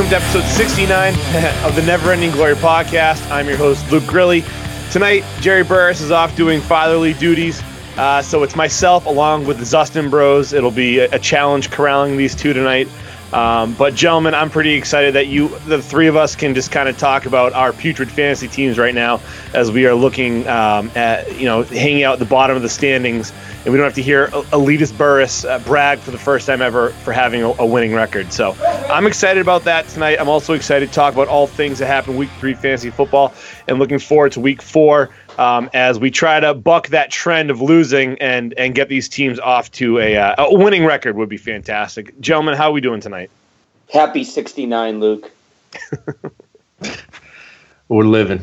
welcome to episode 69 of the Never Ending Glory podcast. I'm your host, Luke Grilly. Tonight, Jerry Burris is off doing fatherly duties, uh, so it's myself along with the Zustin Bros. It'll be a, a challenge corralling these two tonight. Um, but gentlemen, I'm pretty excited that you, the three of us, can just kind of talk about our putrid fantasy teams right now as we are looking um, at, you know, hanging out at the bottom of the standings, and we don't have to hear elitist Burris uh, brag for the first time ever for having a, a, winning record. So I'm excited about that tonight. I'm also excited to talk about all things that happened week three fantasy football, and looking forward to week four um, as we try to buck that trend of losing and and get these teams off to a, uh, a winning record would be fantastic. Gentlemen, how are we doing tonight? Happy 69, Luke. We're living.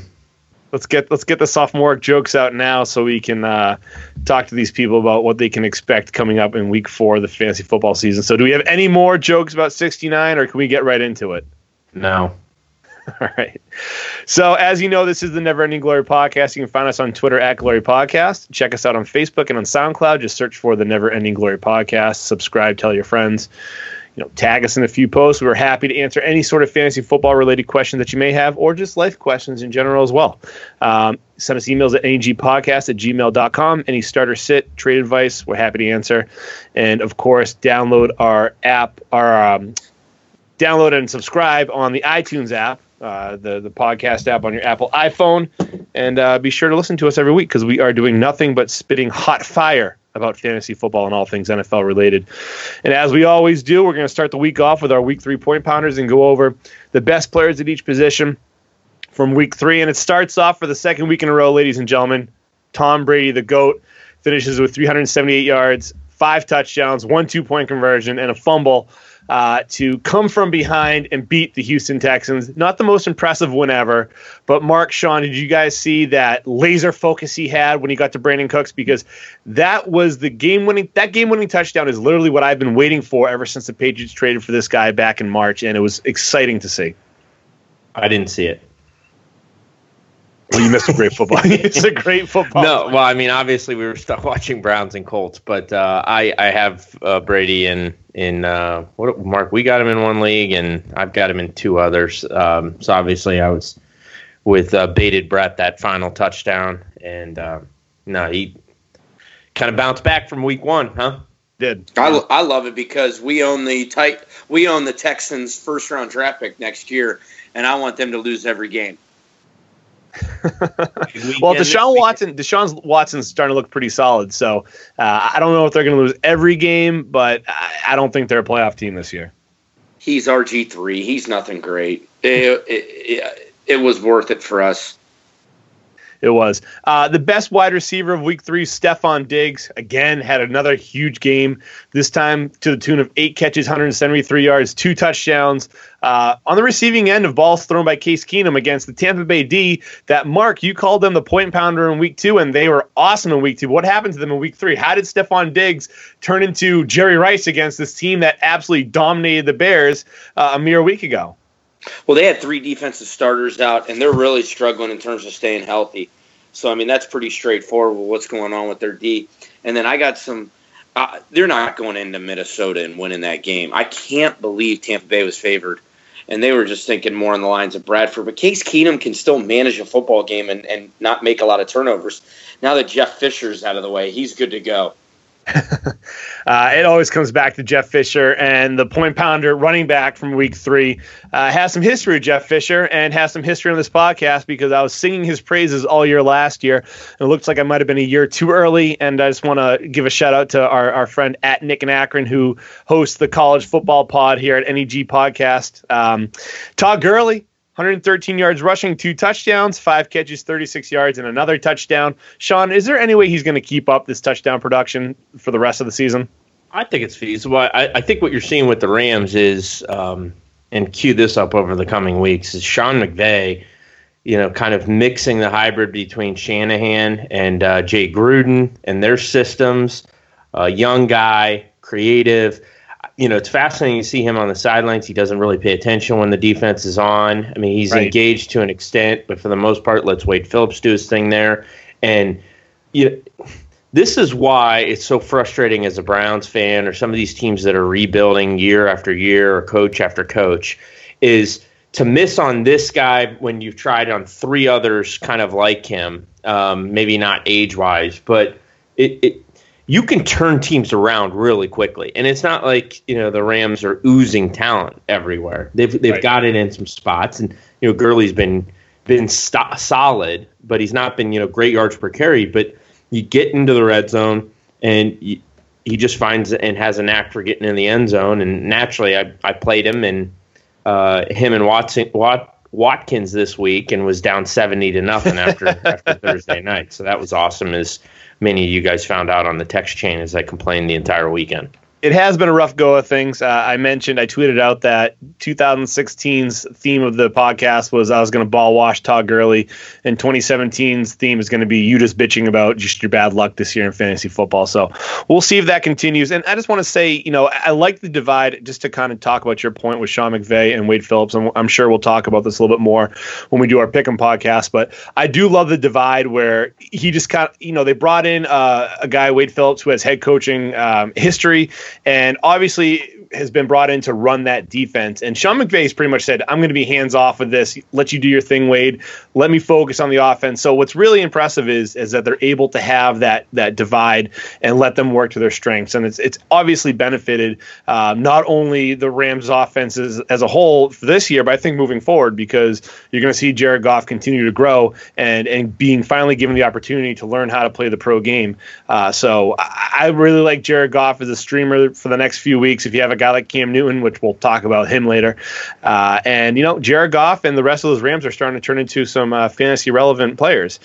Let's get let's get the sophomoric jokes out now so we can uh, talk to these people about what they can expect coming up in week four of the fantasy football season. So, do we have any more jokes about 69, or can we get right into it? No. All right. So, as you know, this is the Never Ending Glory podcast. You can find us on Twitter at Glory Podcast. Check us out on Facebook and on SoundCloud. Just search for the Never Ending Glory podcast. Subscribe, tell your friends. You know, tag us in a few posts. We're happy to answer any sort of fantasy football related questions that you may have, or just life questions in general as well. Um, send us emails at negpodcast at gmail.com. Any starter sit, trade advice, we're happy to answer. And of course, download our app, our um, download and subscribe on the iTunes app uh, the the podcast app on your Apple iPhone, and uh, be sure to listen to us every week because we are doing nothing but spitting hot fire about fantasy football and all things NFL related. And as we always do, we're going to start the week off with our week three point pounders and go over the best players at each position from week three. And it starts off for the second week in a row, ladies and gentlemen. Tom Brady, the GOAT, finishes with 378 yards, five touchdowns, one two point conversion, and a fumble uh, to come from behind and beat the Houston Texans. Not the most impressive win ever, but Mark, Sean, did you guys see that laser focus he had when he got to Brandin Cooks? Because that was the game winning. That game winning touchdown is literally what I've been waiting for ever since the Patriots traded for this guy back in March, and it was exciting to see. I didn't see it. Well, you missed a great football. it's a great football. No, well, I mean, obviously we were stuck watching Browns and Colts, but uh, I I have uh, Brady in in uh, what Mark. We got him in one league, and I've got him in two others. Um, so obviously, I was with uh, bated breath that final touchdown, and uh, no, he kind of bounced back from week one, huh? Did I, I love it because we own the tight we own the Texans first round draft pick next year, and I want them to lose every game. well, Deshaun Watson, Deshaun Watson's starting to look pretty solid. So uh, I don't know if they're going to lose every game, but I don't think they're a playoff team this year. He's RG three. He's nothing great. It, it, it, it was worth it for us. It was. Uh, the best wide receiver of week three, Stefon Diggs, again, had another huge game, this time to the tune of eight catches, 173 yards, two touchdowns. Uh, on the receiving end of balls thrown by Case Keenum against the Tampa Bay D, that Mark, you called them the point pounder in week two, and they were awesome in week two. What happened to them in week three? How did Stefon Diggs turn into Jerry Rice against this team that absolutely dominated the Bears uh, a mere week ago? Well, they had three defensive starters out, and they're really struggling in terms of staying healthy. So, I mean, that's pretty straightforward what's going on with their D. And then I got some. Uh, they're not going into Minnesota and winning that game. I can't believe Tampa Bay was favored. And they were just thinking more on the lines of Bradford. But Case Keenum can still manage a football game and, and not make a lot of turnovers. Now that Jeff Fisher's out of the way, he's good to go. uh, it always comes back to Jeff Fisher and the point pounder running back from week three. Uh, has some history with Jeff Fisher and has some history on this podcast because I was singing his praises all year last year. And it looks like I might have been a year too early. And I just want to give a shout out to our, our friend at Nick and Akron who hosts the college football pod here at NEG Podcast. Um, Todd Gurley 113 yards rushing, two touchdowns, five catches, 36 yards, and another touchdown. Sean, is there any way he's going to keep up this touchdown production for the rest of the season? I think it's feasible. I, I think what you're seeing with the Rams is, um, and cue this up over the coming weeks, is Sean McVay, you know, kind of mixing the hybrid between Shanahan and uh, Jay Gruden and their systems. A young guy, creative you know, it's fascinating to see him on the sidelines. He doesn't really pay attention when the defense is on. I mean, he's right. engaged to an extent, but for the most part, let's Wade Phillips do his thing there. And you know, this is why it's so frustrating as a Browns fan or some of these teams that are rebuilding year after year or coach after coach is to miss on this guy when you've tried on three others kind of like him, um, maybe not age wise, but it, it you can turn teams around really quickly. And it's not like you know the Rams are oozing talent everywhere. They've they've right. got it in some spots, and you know Gurley's been been st- solid, but he's not been you know great yards per carry. But you get into the red zone, and you, he just finds and has a knack for getting in the end zone. And naturally, I I played him and uh, him and Watson Wat, Watkins this week, and was down seventy to nothing after after Thursday night. So that was awesome. As many of you guys found out on the text chain as I complained the entire weekend it has been a rough go of things. Uh, I mentioned, I tweeted out that 2016's theme of the podcast was I was going to ball wash Todd Gurley, and 2017's theme is going to be you just bitching about just your bad luck this year in fantasy football. So we'll see if that continues. And I just want to say, you know, I like the divide just to kind of talk about your point with Sean McVay and Wade Phillips. And I'm sure we'll talk about this a little bit more when we do our pick 'em podcast. But I do love the divide where he just kind of, you know, they brought in uh, a guy, Wade Phillips, who has head coaching um, history and obviously has been brought in to run that defense. And Sean McVay's pretty much said, I'm going to be hands off with this. Let you do your thing, Wade. Let me focus on the offense. So what's really impressive is is that they're able to have that that divide and let them work to their strengths. And it's it's obviously benefited um, not only the Rams offenses as a whole for this year, but I think moving forward because you're going to see Jared Goff continue to grow and and being finally given the opportunity to learn how to play the pro game. Uh, so I, I really like Jared Goff as a streamer for the next few weeks. If you have a guy like Cam Newton, which we'll talk about him later. Uh, and, you know, Jared Goff and the rest of those Rams are starting to turn into some uh, fantasy relevant players.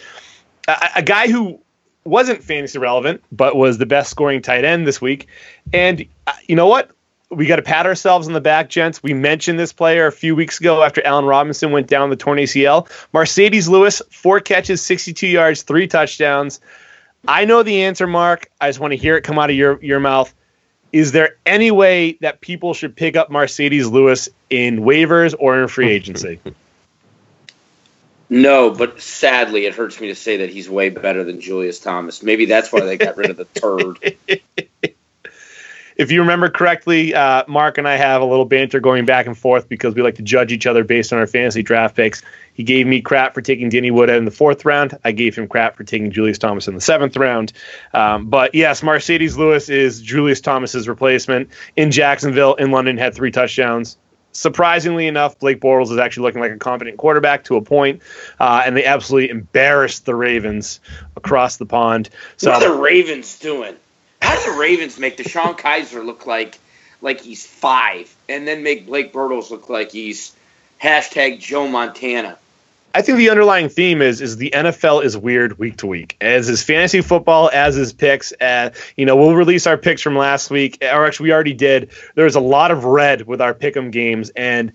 A, a, guy who wasn't fantasy relevant, but was the best scoring tight end this week. And uh, you know what? We got to pat ourselves on the back, gents. We mentioned this player a few weeks ago after Allen Robinson went down the torn ACL. Marcedes Lewis, four catches, 62 yards, three touchdowns. I know the answer, Mark. I just want to hear it come out of your, your mouth. Is there any way that people should pick up Marcedes Lewis in waivers or in free agency? No, but sadly, it hurts me to say that he's way better than Julius Thomas. Maybe that's why they got rid of the turd. if you remember correctly, uh, Mark and I have a little banter going back and forth because we like to judge each other based on our fantasy draft picks. He gave me crap for taking Danny Woodhead in the fourth round. I gave him crap for taking Julius Thomas in the seventh round. Um, but yes, Marcedes Lewis is Julius Thomas's replacement in Jacksonville. In London, had three touchdowns. Surprisingly enough, Blake Bortles is actually looking like a competent quarterback to a point, uh, and they absolutely embarrassed the Ravens across the pond. So, what are the Ravens doing? How do the Ravens make DeShone Kizer look like like he's five, and then make Blake Bortles look like he's hashtag Joe Montana? I think the underlying theme is is the NFL is weird week to week, as is fantasy football, as is picks. Uh, you know, we'll release our picks from last week, or actually, we already did. There was a lot of red with our pick'em games, and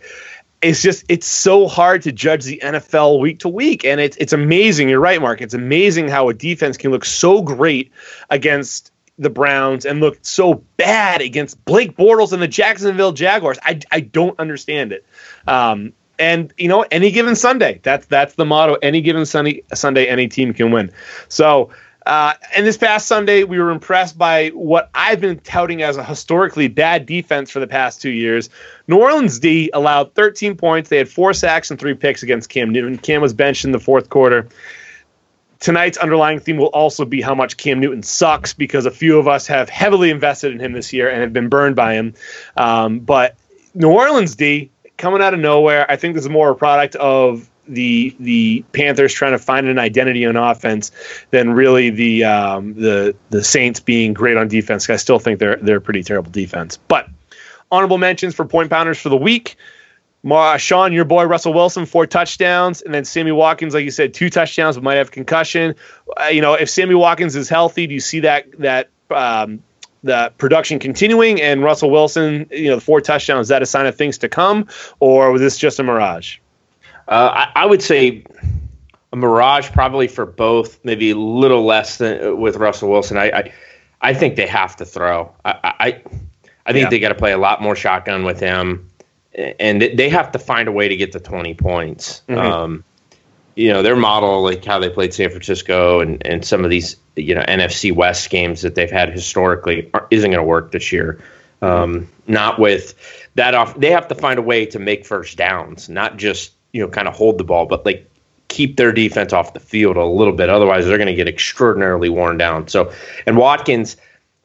it's just it's so hard to judge the NFL week to week, and it's it's amazing. You're right, Mark. It's amazing how a defense can look so great against the Browns and look so bad against Blake Bortles and the Jacksonville Jaguars. I, I don't understand it. Um, and you know, any given Sunday, that's that's the motto. Any given Sunday, Sunday, any team can win. So, uh, and this past Sunday, we were impressed by what I've been touting as a historically bad defense for the past two years. New Orleans D allowed 13 points. They had four sacks and three picks against Cam Newton. Cam was benched in the fourth quarter. Tonight's underlying theme will also be how much Cam Newton sucks because a few of us have heavily invested in him this year and have been burned by him. Um, but New Orleans D coming out of nowhere. I think this is more a product of the the Panthers trying to find an identity on offense than really the um, the the Saints being great on defense. I still think they're they're a pretty terrible defense. But honorable mentions for point pounders for the week. Ma, Sean, your boy Russell Wilson, four touchdowns, and then Sammy Watkins, like you said, two touchdowns, but might have concussion. Uh, you know, if Sammy Watkins is healthy, do you see that that um, the production continuing and Russell Wilson, you know, the four touchdowns, is that a sign of things to come, or was this just a mirage? Uh, I, I, would say a mirage, probably for both, maybe a little less than uh, with Russell Wilson. I, I, I think they have to throw. I, I, I think yeah. they got to play a lot more shotgun with him, and they have to find a way to get to twenty points. Mm-hmm. Um, you know, their model, like how they played San Francisco and, and some of these, you know, NFC West games that they've had historically isn't going to work this year. Um, not with that off. They have to find a way to make first downs, not just you know kind of hold the ball, but like keep their defense off the field a little bit. Otherwise, they're going to get extraordinarily worn down. So, and Watkins,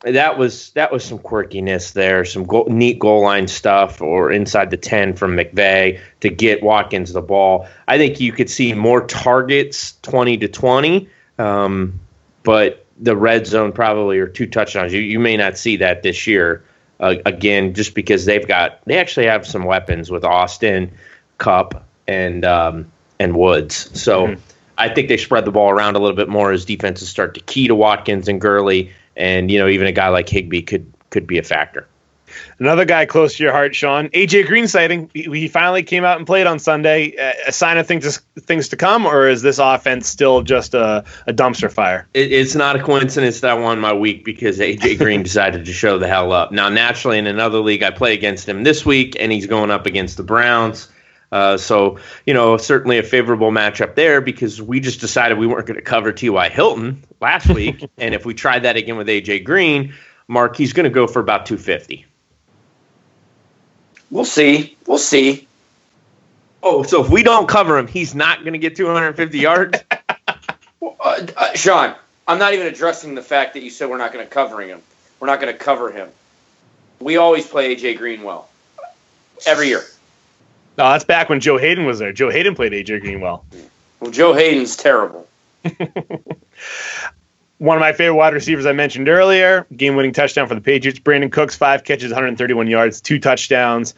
that was that was some quirkiness there, some goal, neat goal line stuff, or inside the ten from McVay to get Watkins the ball. I think you could see more targets, twenty to twenty, um, but the red zone probably or two touchdowns. You you may not see that this year uh, again, just because they've got they actually have some weapons with Austin, Kupp, and um, and Woods. So mm-hmm. I think they spread the ball around a little bit more as defenses start to key to Watkins and Gurley, and you know even a guy like Higbee could could be a factor. Another guy close to your heart, Sean. AJ Green sighting. He finally came out and played on Sunday. A sign of things things to come, or is this offense still just a, a dumpster fire? It, it's not a coincidence that I won my week because AJ Green decided to show the hell up. Now, naturally, in another league, I play against him this week, and he's going up against the Browns. Uh, so, you know, certainly a favorable matchup there because we just decided we weren't going to cover T.Y. Hilton last week. and if we try that again with A.J. Green, Mark, he's going to go for about 250. We'll see. We'll see. Oh, so if we don't cover him, he's not going to get 250 yards? well, uh, uh, Sean, I'm not even addressing the fact that you said we're not going to cover him. We're not going to cover him. We always play AJ Green well. Every year. No, that's back when Joe Haden was there. Joe Haden played AJ Green well. Well, Joe Haden's terrible. One of my favorite wide receivers I mentioned earlier, game winning touchdown for the Patriots. Brandin Cooks, five catches, 131 yards, two touchdowns.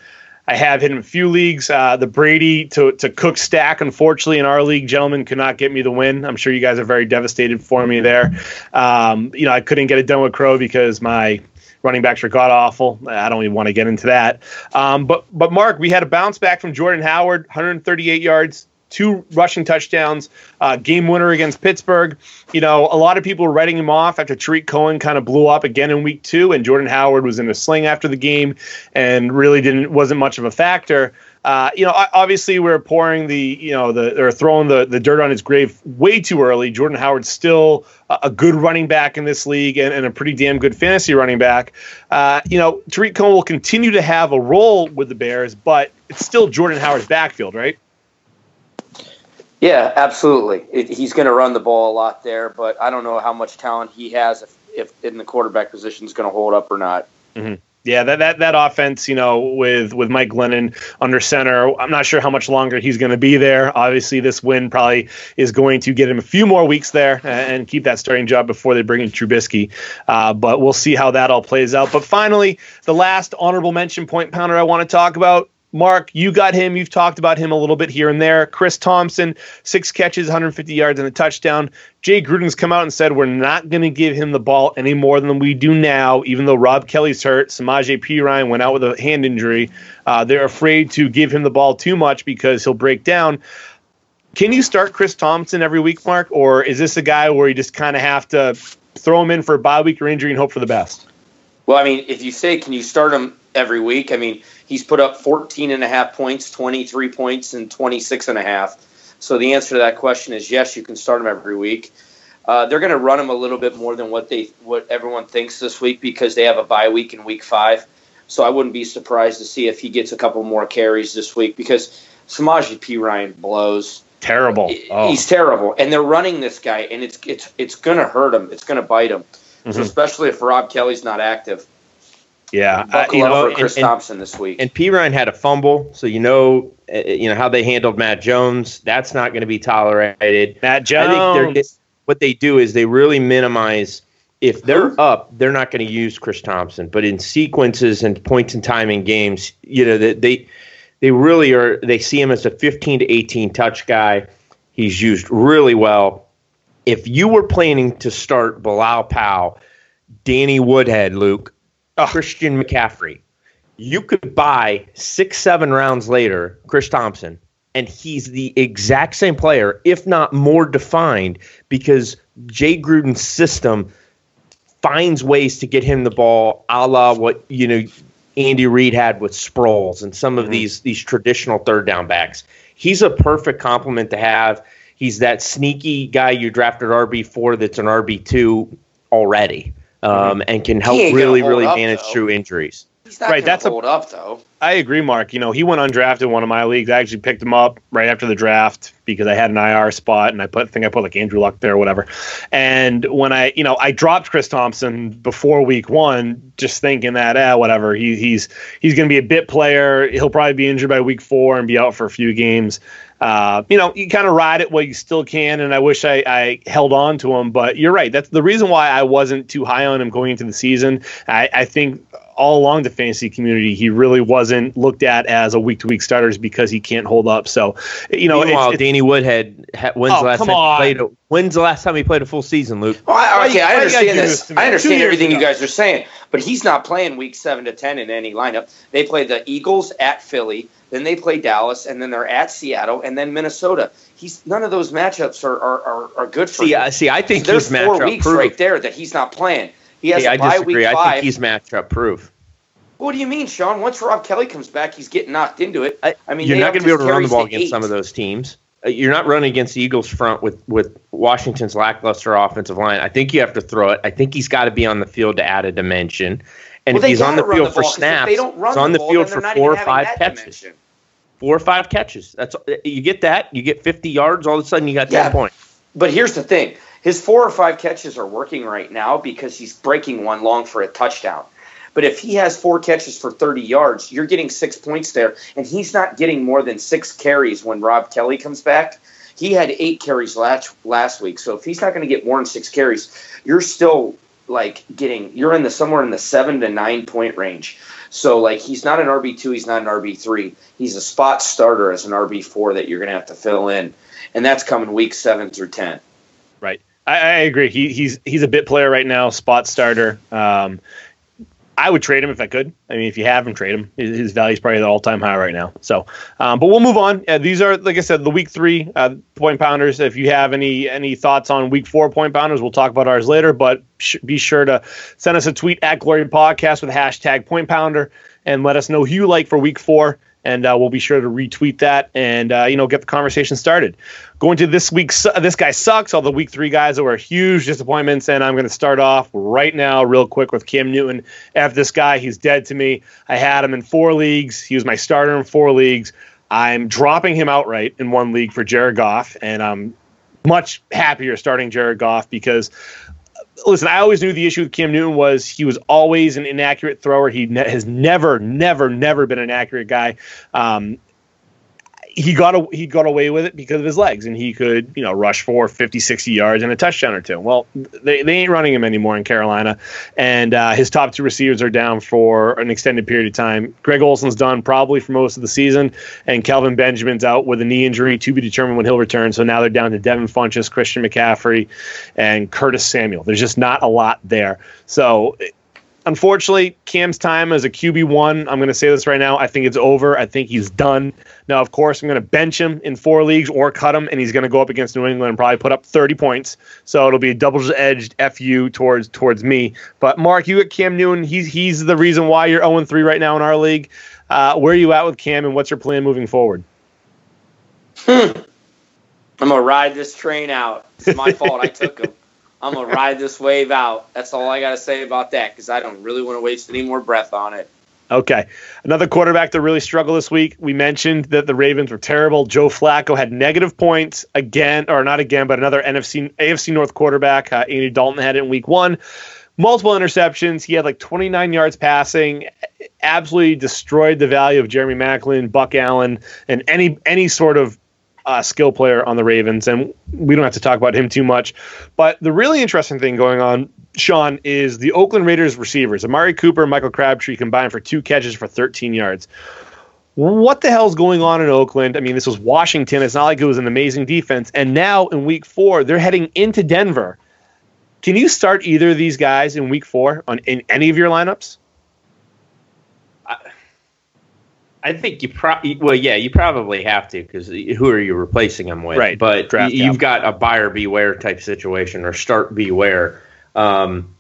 I have hit him a few leagues. Uh, the Brady to, to Cook stack, unfortunately, in our league, gentlemen, could not get me the win. I'm sure you guys are very devastated for me there. Um, you know, I couldn't get it done with Crow because my running backs are god awful. I don't even want to get into that. Um, but but Mark, we had a bounce back from Jordan Howard, 138 yards, two rushing touchdowns, uh, game winner against Pittsburgh. You know, a lot of people were writing him off after Tarik Cohen kind of blew up again in week two, and Jordan Howard was in a sling after the game and really didn't wasn't much of a factor. Uh, you know, obviously we're pouring the, you know, the or throwing the, the dirt on his grave way too early. Jordan Howard's still a good running back in this league and, and a pretty damn good fantasy running back. Uh, you know, Tarik Cohen will continue to have a role with the Bears, but it's still Jordan Howard's backfield, right? Yeah, absolutely. It, he's going to run the ball a lot there, but I don't know how much talent he has if, if in the quarterback position is going to hold up or not. Mm-hmm. Yeah, that, that that offense, you know, with with Mike Glennon under center, I'm not sure how much longer he's going to be there. Obviously, this win probably is going to get him a few more weeks there and keep that starting job before they bring in Trubisky. Uh, but we'll see how that all plays out. But finally, the last honorable mention point pounder I want to talk about Mark, you got him. You've talked about him a little bit here and there. Chris Thompson, six catches, 150 yards, and a touchdown. Jay Gruden's come out and said we're not going to give him the ball any more than we do now, even though Rob Kelley's hurt. Samaje Perine went out with a hand injury. Uh, they're afraid to give him the ball too much because he'll break down. Can you start Chris Thompson every week, Mark, or is this a guy where you just kind of have to throw him in for a bye week or injury and hope for the best? Well, I mean, if you say can you start him every week, I mean – He's put up 14 and a half points, 23 points, and 26 and a half. So the answer to that question is yes, you can start him every week. Uh, they're going to run him a little bit more than what they what everyone thinks this week because they have a bye week in week five. So I wouldn't be surprised to see if he gets a couple more carries this week because Samaje Perine blows. Terrible. Oh. He's terrible, and they're running this guy, and it's it's it's going to hurt him. It's going to bite him, mm-hmm. so especially if Rob Kelley's not active. Yeah, uh, you know, for Chris and, Thompson this week. And Perine had a fumble, so you know, uh, you know how they handled Matt Jones. That's not going to be tolerated. Matt Jones. what they do is they really minimize. If they're up, they're not going to use Chris Thompson. But in sequences and points in time in games, you know, they, they they really are. They see him as a 15 to 18 touch guy. He's used really well. If you were planning to start Bilal Powell, Danny Woodhead, Luke, oh. Christian McCaffrey. You could buy six, seven rounds later, Chris Thompson, and he's the exact same player, if not more defined, because Jay Gruden's system finds ways to get him the ball, a la what you know Andy Reid had with Sproles and some of mm-hmm. these these traditional third down backs. He's a perfect complement to have. He's that sneaky guy you drafted RB four that's an RB two already um, and can help really, really manage though. through injuries. Right, that's hold a, up though. I agree, Mark. You know, he went undrafted in one of my leagues. I actually picked him up right after the draft because I had an IR spot, and I put I think I put like Andrew Luck there or whatever. And when I, you know, I dropped Chris Thompson before week one, just thinking that, eh, whatever. He, he's he's going to be a bit player. He'll probably be injured by week four and be out for a few games. Uh, you know, you kind of ride it while you still can, and I wish I, I, held on to him. But you're right. That's the reason why I wasn't too high on him going into the season. I, I think all along the fantasy community, he really wasn't looked at as a week to week starter because he can't hold up. So, you know, Meanwhile, it's, it's, Danny Woodhead, when's oh, the last time on. he played? A, when's the last time he played a full season, Luke? Well, I, okay, I understand this. I understand everything ago. you guys are saying, but he's not playing week seven to ten in any lineup. They play the Eagles at Philly, then they play Dallas, and then they're at Seattle, and then Minnesota. He's none of those matchups are are, are, are good for see, him. Uh, see, I think so there's four weeks proof. right there that he's not playing. He has hey, week five. I think he's matchup proof. What do you mean, Sean? Once Rob Kelley comes back, he's getting knocked into it. I, I mean, you're not going to be able to run the ball against eight. some of those teams. Uh, you're not running against the Eagles front with with Washington's lackluster offensive line. I think you have to throw it. I think he's got to be on the field to add a dimension. And well, if he's on the field the for snaps, he's on the, the field for four or five catches. Dimension. Four or five catches. That's you get that. You get 50 yards. All of a sudden, you got yeah, 10 points. But here's the thing: his four or five catches are working right now because he's breaking one long for a touchdown. But if he has four catches for 30 yards, you're getting six points there, and he's not getting more than six carries when Rob Kelley comes back. He had eight carries last last week, so if he's not going to get more than six carries, you're still like getting you're in the somewhere in the seven to nine point range. So like he's not an RB two, he's not an RB three. He's a spot starter as an RB four that you're going to have to fill in, and that's coming week seven through ten. I, I, agree. He, he's he's a bit player right now, spot starter. Um, I would trade him if I could. I mean, if you have him, trade him. His value is probably at all time high right now. So, um, but we'll move on. Uh, these are, like I said, the week three uh, point pounders. If you have any any thoughts on week four point pounders, we'll talk about ours later. But sh- be sure to send us a tweet at Glory Podcast with hashtag point pounder and let us know who you like for week four and uh, we'll be sure to retweet that and uh, you know get the conversation started. Going to this week's uh, this guy sucks. All the week three guys that were huge disappointments, and I'm going to start off right now, real quick, with Cam Newton. F this guy, he's dead to me. I had him in four leagues. He was my starter in four leagues. I'm dropping him outright in one league for Jared Goff, and I'm much happier starting Jared Goff because listen, I always knew the issue with Cam Newton was he was always an inaccurate thrower. He ne- has never, never, never been an accurate guy. Um, he got a, he got away with it because of his legs and he could you know rush for 50 60 yards and a touchdown or two. Well they, they ain't running him anymore in carolina and uh, his top two receivers are down for an extended period of time. Greg olsen's done probably for most of the season and kelvin benjamin's out with a knee injury to be determined when he'll return. So now they're down to devin funchess christian mccaffrey and curtis samuel. There's just not a lot there. So unfortunately, Cam's time as a QB one, I'm going to say this right now. I think it's over. I think he's done. Now, of course, I'm going to bench him in four leagues or cut him, and he's going to go up against New England and probably put up 30 points. So it'll be a double-edged fu towards towards me. But Mark, you at Cam Newton. He's he's the reason why you're 0 3 right now in our league. Uh, where are you at with Cam, and what's your plan moving forward? Hmm. I'm gonna ride this train out. It's my fault. I took him. I'm gonna ride this wave out. That's all I gotta say about that because I don't really want to waste any more breath on it. Okay. Another quarterback that really struggled this week. We mentioned that the Ravens were terrible. Joe Flacco had negative points again, or not again, but another NFC AFC North quarterback. Uh, Andy Dalton had it in week one. Multiple interceptions. He had like 29 yards passing. Absolutely destroyed the value of Jeremy Maclin, Buck Allen, and any any sort of uh, skill player on the Ravens, and we don't have to talk about him too much. But the really interesting thing going on, Sean, is the Oakland Raiders receivers. Amari Cooper and Michael Crabtree combined for two catches for 13 yards. What the hell's going on in Oakland? I mean, this was Washington. It's not like it was an amazing defense. And now in week four, they're heading into Denver. Can you start either of these guys in week four on in any of your lineups? I think you probably well, yeah, you probably have to because who are you replacing them with? Right, but Draft you've got a buyer beware type situation or start beware. Um,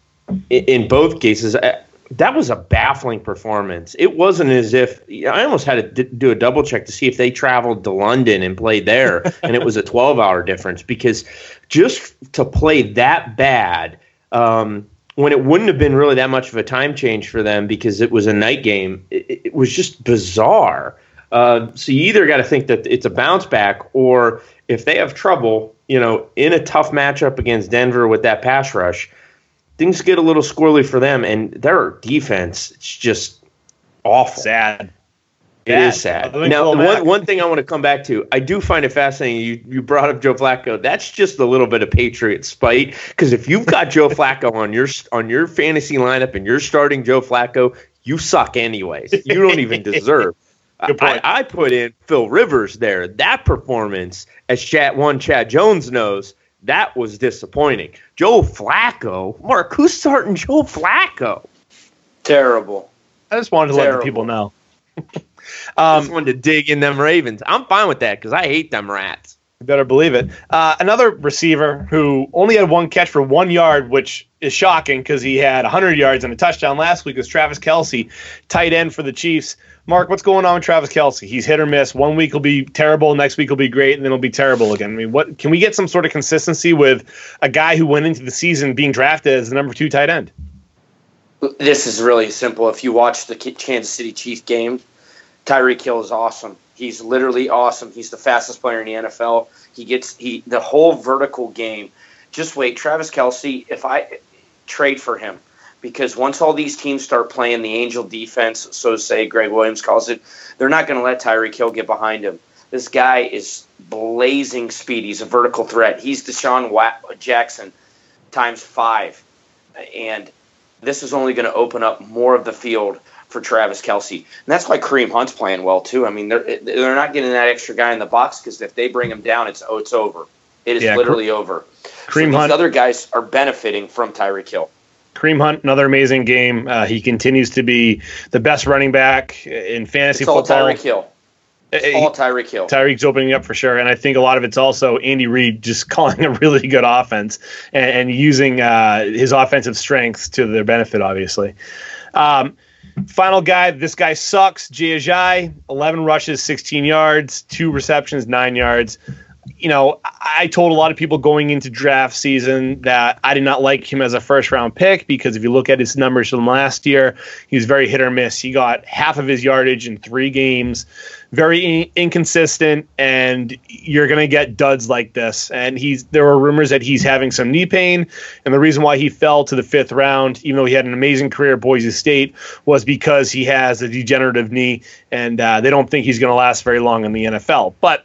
in, in both cases, uh, that was a baffling performance. It wasn't as if I almost had to do a double check to see if they traveled to London and played there, and it was a twelve hour difference because just to play that bad. Um, when it wouldn't have been really that much of a time change for them because it was a night game. It, it was just bizarre. Uh, so you either got to think that it's a bounce back, or if they have trouble, you know, in a tough matchup against Denver with that pass rush, things get a little squirrely for them. And their defense, it's just awful. Sad. It is sad. Now, one, one thing I want to come back to, I do find it fascinating. You, you brought up Joe Flacco. That's just a little bit of Patriot spite because if you've got Joe Flacco on your on your fantasy lineup and you're starting Joe Flacco, you suck anyways. You don't even deserve. I, I, put in Phil Rivers there. That performance, as Chat One Chad Jones knows, that was disappointing. Joe Flacco, Mark, who's starting Joe Flacco? Terrible. I just wanted to Terrible. let the people know. Um, just wanted to dig in them Ravens. I'm fine with that because I hate them rats. You better believe it. Uh, another receiver who only had one catch for one yard, which is shocking because he had 100 yards and a touchdown last week, was Travis Kelce, tight end for the Chiefs. Mark, what's going on with Travis Kelce? He's hit or miss. One week will be terrible, next week will be great, and then it'll be terrible again. I mean, what can we get some sort of consistency with a guy who went into the season being drafted as the number two tight end? This is really simple. If you watch the Kansas City Chiefs game, Tyreek Hill is awesome. He's literally awesome. He's the fastest player in the NFL. He gets he the whole vertical game. Just wait, Travis Kelce. If I trade for him, because once all these teams start playing the angel defense, so say, Greg Williams calls it, they're not going to let Tyreek Hill get behind him. This guy is blazing speed. He's a vertical threat. He's DeSean Jackson times five, and this is only going to open up more of the field for Travis Kelce. And that's why Kareem Hunt's playing well too. I mean, they're they're not getting that extra guy in the box because if they bring him down, it's oh, it's over. It is yeah, literally over. Kareem so Hunt. other guys are benefiting from Tyreek Hill. Kareem Hunt, another amazing game. Uh, he continues to be the best running back in fantasy it's football. All Tyreek Hill. It's uh, all Tyreek Hill. Tyreek's opening up for sure, and I think a lot of it's also Andy Reid just calling a really good offense and, and using uh, his offensive strengths to their benefit. Obviously, um, Final guy, this guy sucks. Jay Ajayi, 11 rushes, 16 yards, two receptions, nine yards. You know, I told a lot of people going into draft season that I did not like him as a first round pick because if you look at his numbers from last year, he was very hit or miss. He got half of his yardage in three games very in- inconsistent, and you're going to get duds like this. And he's there were rumors that he's having some knee pain, and the reason why he fell to the fifth round, even though he had an amazing career at Boise State, was because he has a degenerative knee, and uh, they don't think he's going to last very long in the NFL. But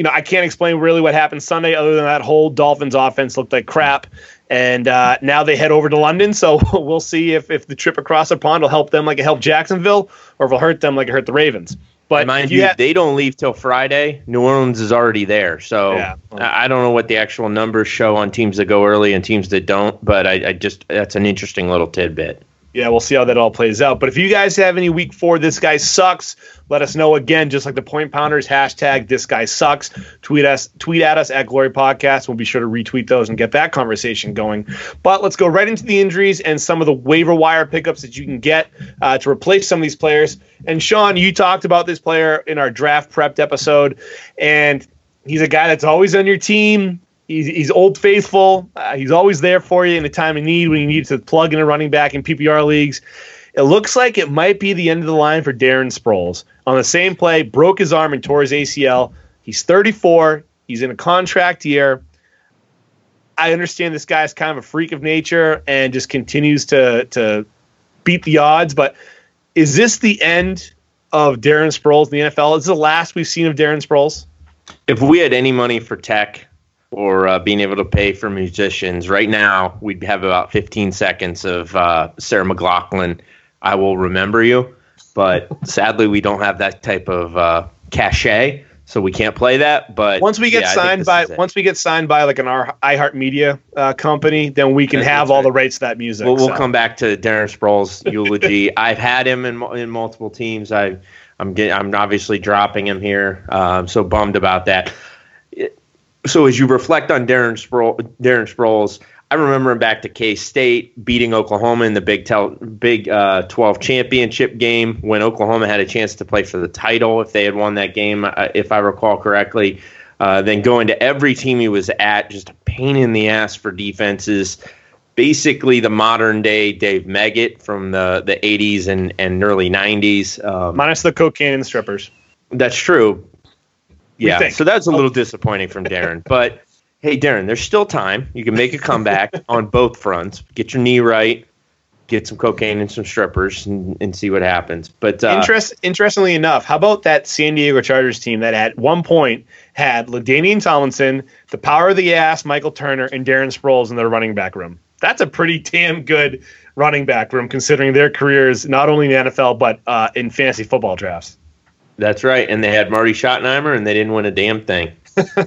you know, I can't explain really what happened Sunday, other than that whole Dolphins offense looked like crap. And uh, now they head over to London, so we'll see if, if the trip across the pond will help them like it helped Jacksonville, or if it'll hurt them like it hurt the Ravens. But mind you, you they don't leave till Friday. New Orleans is already there, so yeah, I don't know what the actual numbers show on teams that go early and teams that don't. But I, I just that's an interesting little tidbit yeah, we'll see how that all plays out. But if you guys have any week four, this guy sucks, let us know again, just like the point pounders, hashtag this guy sucks. Tweet us, tweet at us at Glory Podcast. We'll be sure to retweet those and get that conversation going. But let's go right into the injuries and some of the waiver wire pickups that you can get uh, to replace some of these players. And Sean, you talked about this player in our draft prepped episode, and he's a guy that's always on your team He's, he's old faithful. Uh, he's always there for you in a time of need when you need to plug in a running back in PPR leagues. It looks like it might be the end of the line for Darren Sproles. On the same play, broke his arm and tore his ACL. He's 34. He's in a contract year. I understand this guy is kind of a freak of nature and just continues to to beat the odds. But is this the end of Darren Sproles in the NFL? Is this the last we've seen of Darren Sproles? If we had any money for tech, or uh, being able to pay for musicians. Right now, we'd have about 15 seconds of uh, Sarah McLachlan, I Will Remember You. But sadly, we don't have that type of uh, cachet, so we can't play that. But once we get yeah, signed by once we get signed by like an iHeartMedia uh, company, then we can have all the rights to that music. We'll, so. we'll come back to Darren Sproles' eulogy. I've had him in in multiple teams. I I'm getting, I'm obviously dropping him here. Uh, I'm so bummed about that so as you reflect on Darren Sproul, Darren Sproles, I remember him back to K State beating Oklahoma in the Big Tel, Big uh, 12 championship game when Oklahoma had a chance to play for the title if they had won that game, uh, if I recall correctly. Uh, then going to every team he was at, just a pain in the ass for defenses. basically the modern day Dave Meggett from the, the 80s and, and early 90s. Um, Minus the cocaine and strippers. That's true. Yeah, so that's a little disappointing from Darren. But hey, Darren, there's still time. You can make a comeback on both fronts. Get your knee right, get some cocaine and some strippers, and, and see what happens. But uh, Interest, interestingly enough, how about that San Diego Chargers team that at one point had LaDainian Tomlinson, the power of the ass, Michael Turner, and Darren Sproles in their running back room? That's a pretty damn good running back room considering their careers not only in the NFL but uh, in fantasy football drafts. That's right, and they had Marty Schottenheimer, and they didn't win a damn thing.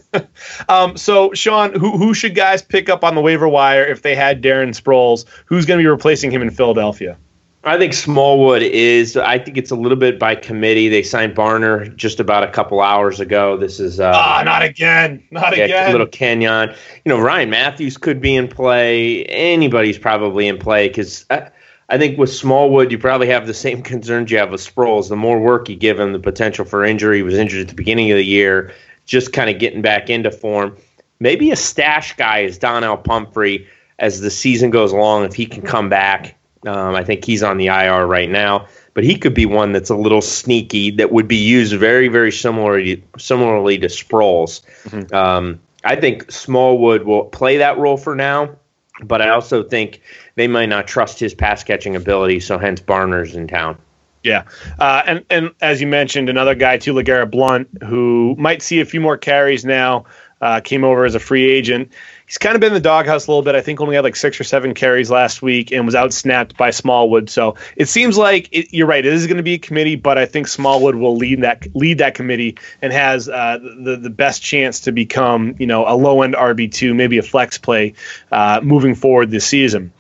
um, so, Sean, who who should guys pick up on the waiver wire if they had Darren Sproles? Who's going to be replacing him in Philadelphia? I think Smallwood is. I think it's a little bit by committee. They signed Barner just about a couple hours ago. This is uh, ah, not again, not yeah, again. Little Kenyon. You know, Ryan Mathews could be in play. Anybody's probably in play because I, I think with Smallwood, you probably have the same concerns you have with Sproles. The more work you give him, the potential for injury. He was injured at the beginning of the year, just kind of getting back into form. Maybe a stash guy is Donnel Pumphrey as the season goes along if he can come back um, I think he's on the IR right now, but he could be one that's a little sneaky that would be used very, very similarly similarly to Sproles. Mm-hmm. Um, I think Smallwood will play that role for now, but I also think they might not trust his pass catching ability, so hence Barner's in town. Yeah, uh, and and as you mentioned, another guy too, LeGarrette Blunt, who might see a few more carries now. Uh, came over as a free agent he's kind of been in the doghouse a little bit. I think only had like six or seven carries last week and was outsnapped by Smallwood. So it seems like it, you're right. It is going to be a committee, but I think Smallwood will lead that lead that committee and has uh, the the best chance to become you know a low end RB two, maybe a flex play uh, moving forward this season.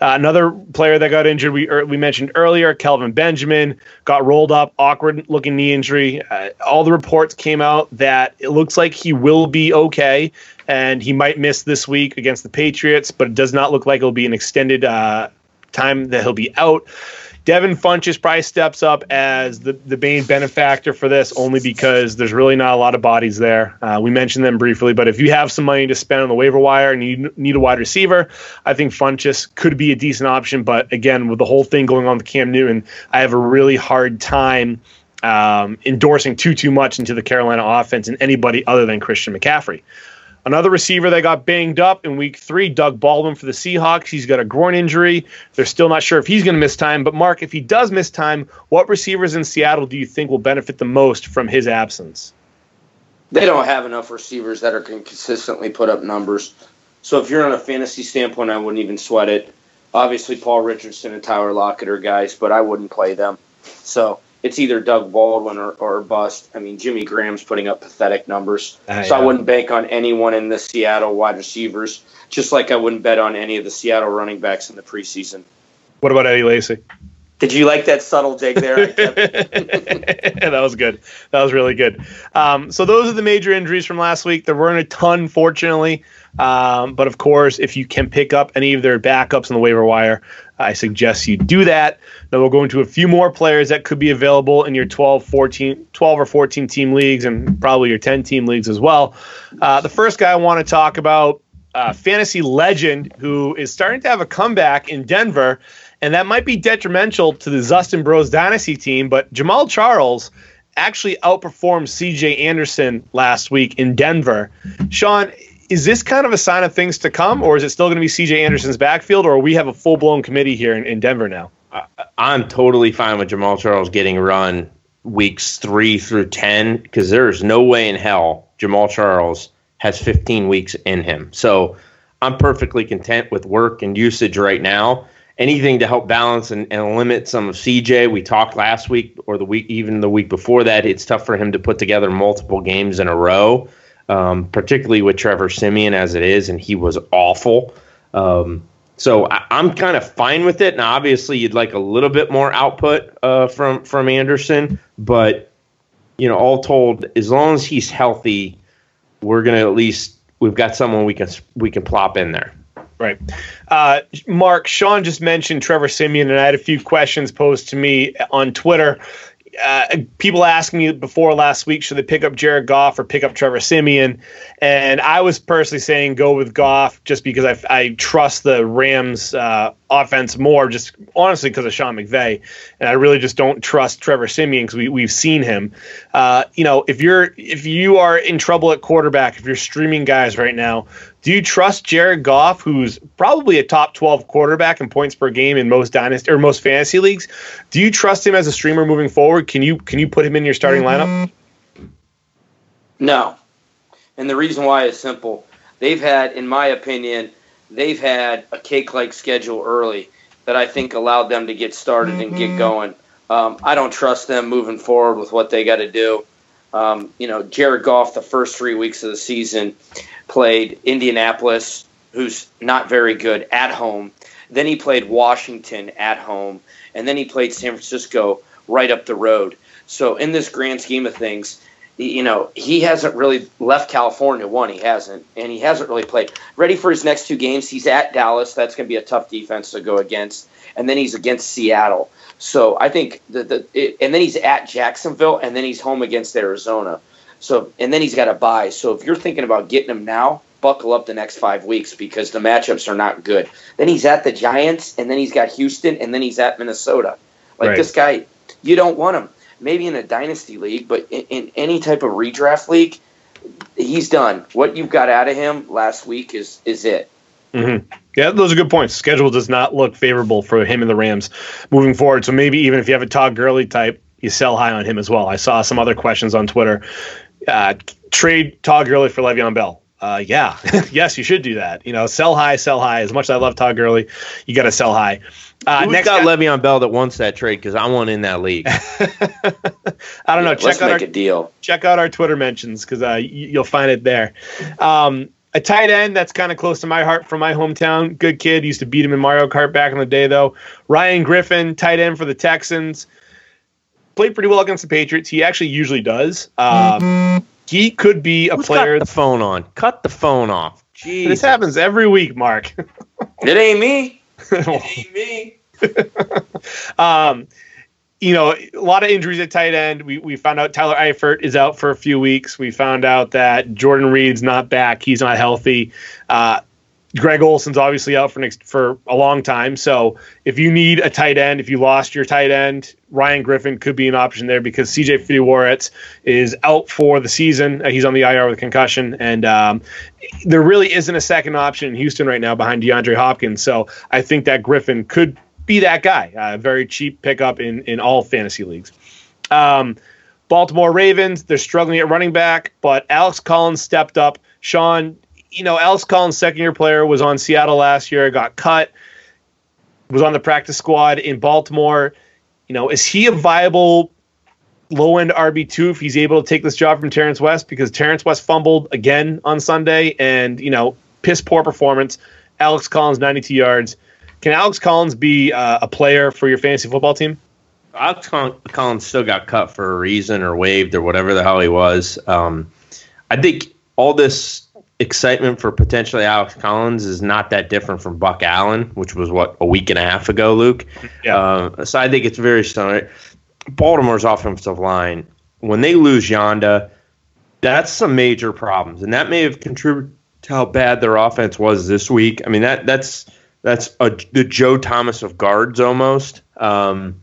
Uh, another player that got injured, we er, we mentioned earlier, Kelvin Benjamin got rolled up, awkward looking knee injury. Uh, all the reports came out that it looks like he will be okay, and he might miss this week against the Patriots, but it does not look like it'll be an extended uh, time that he'll be out. Devin Funchess probably steps up as the, the main benefactor for this only because there's really not a lot of bodies there. Uh, we mentioned them briefly, but if you have some money to spend on the waiver wire and you need a wide receiver, I think Funchess could be a decent option. But again, with the whole thing going on with Cam Newton, I have a really hard time um, endorsing too too much into the Carolina offense and anybody other than Christian McCaffrey. Another receiver that got banged up in week three, Doug Baldwin for the Seahawks. He's got a groin injury. They're still not sure if he's going to miss time. But, Mark, if he does miss time, what receivers in Seattle do you think will benefit the most from his absence? They don't have enough receivers that are can consistently put up numbers. So, if you're on a fantasy standpoint, I wouldn't even sweat it. Obviously, Paul Richardson and Tyler Lockett are guys, but I wouldn't play them. So, it's either Doug Baldwin or, or bust. I mean, Jimmy Graham's putting up pathetic numbers. So. I wouldn't bank on anyone in the Seattle wide receivers, just like I wouldn't bet on any of the Seattle running backs in the preseason. What about Eddie Lacy? Did you like that subtle dig there? that was good. That was really good. Um, so those are the major injuries from last week. There weren't a ton, fortunately. Um, but of course, if you can pick up any of their backups on the waiver wire, I suggest you do that. Now we'll go into a few more players that could be available in your 12, 14, 12 or 14 team leagues and probably your 10 team leagues as well. Uh, the first guy I want to talk about, uh, fantasy legend who is starting to have a comeback in Denver, and that might be detrimental to the Zustin Bros Dynasty team, but Jamaal Charles actually outperformed CJ Anderson last week in Denver. Sean, is this kind of a sign of things to come, or is it still going to be CJ Anderson's backfield, or we have a full blown committee here in, in Denver now? I'm totally fine with Jamaal Charles getting run weeks three through 10 because there's no way in hell Jamaal Charles has 15 weeks in him. So I'm perfectly content with work and usage right now. Anything to help balance and, and limit some of CJ. We talked last week or the week, even the week before that. It's tough for him to put together multiple games in a row um, particularly with Trevor Siemian as it is, and he was awful. Um, so I, am kind of fine with it. Now, obviously, you'd like a little bit more output uh, from from Anderson, but you know, all told, as long as he's healthy, we're gonna at least we've got someone we can we can plop in there. Right. Uh, Mark, Sean just mentioned Trevor Siemian, and I had a few questions posed to me on Twitter uh, people asking me before last week should they pick up Jared Goff or pick up Trevor Siemian? and I was personally saying go with Goff just because I, I trust the Rams uh, offense more, just honestly because of Sean McVay, and I really just don't trust Trevor Siemian because we we've seen him. Uh, you know, if you're if you are in trouble at quarterback, if you're streaming guys right now, do you trust Jared Goff, who's probably a top 12 quarterback in points per game in most dynasty or most fantasy leagues? Do you trust him as a streamer moving forward? Can you can you put him in your starting lineup? No. And the reason why is simple. They've had, in my opinion, they've had a cake-like schedule early that I think allowed them to get started and get going. Um, I don't trust them moving forward with what they got to do. Um, you know, Jared Goff, the first three weeks of the season, played Indianapolis, who's not very good at home. Then he played Washington at home, and then he played San Francisco right up the road. So in this grand scheme of things, you know, he hasn't really left California. One, he hasn't, and he hasn't really played. Ready for his next two games. He's at Dallas. That's going to be a tough defense to go against, and then he's against Seattle. So I think the the it, and then he's at Jacksonville, and then he's home against Arizona. So and then he's got a buy. So if you're thinking about getting him now, buckle up the next five weeks because the matchups are not good. Then he's at the Giants, and then he's got Houston, and then he's at Minnesota. Like Right. this guy, you don't want him. Maybe in a dynasty league, but in, in any type of redraft league, he's done. What you've got out of him last week is is it. Mm-hmm. Yeah, those are good points. Schedule does not look favorable for him and the Rams moving forward. So maybe even if you have a Todd Gurley type, you sell high on him as well. I saw some other questions on Twitter. Uh, trade Todd Gurley for Le'Veon Bell. Uh, yeah, yes, you should do that. You know, sell high, sell high. As much as I love Todd Gurley, you got to sell high. Uh, Who's next, got guy- Le'Veon Bell that wants that trade? Because I want in that league. I don't know. Let's check out make our a deal. check out our Twitter mentions because uh, y- you'll find it there. Um, a tight end that's kind of close to my heart from my hometown. Good kid. Used to beat him in Mario Kart back in the day, though. Ryan Griffin, tight end for the Texans. Played pretty well against the Patriots. He actually usually does. Um, he could be a Who's player. got the phone on? Cut the phone off. Jeez. This happens every week, Mark. It ain't me. It ain't me. um, you know, a lot of injuries at tight end. We, we found out Tyler Eifert is out for a few weeks. We found out that Jordan Reed's not back. He's not healthy. Uh, Greg Olsen's obviously out for next for a long time. So if you need a tight end, if you lost your tight end, Ryan Griffin could be an option there because CJ Fiedorowicz is out for the season. Uh, he's on the IR with concussion, and um, there really isn't a second option in Houston right now behind DeAndre Hopkins. So I think that Griffin could be that guy. Uh, very cheap pickup in in all fantasy leagues. Um, Baltimore Ravens, they're struggling at running back, but Alex Collins stepped up. Sean, you know, Alex Collins, second year player, was on Seattle last year, got cut, was on the practice squad in Baltimore. You know, is he a viable low end RB2 if he's able to take this job from Terrence West? Because Terrence West fumbled again on Sunday and, you know, piss poor performance. Alex Collins, 92 yards. Can Alex Collins be uh, a player for your fantasy football team? Alex Collins still got cut for a reason or waived or whatever the hell he was. Um, I think all this excitement for potentially Alex Collins is not that different from Buck Allen, which was what a week and a half ago, Luke. Yeah. Uh, so I think it's very similar. Baltimore's offensive line, when they lose Yanda, that's some major problems, and that may have contributed to how bad their offense was this week. I mean that that's that's a, the Joe Thomas of guards almost. Um,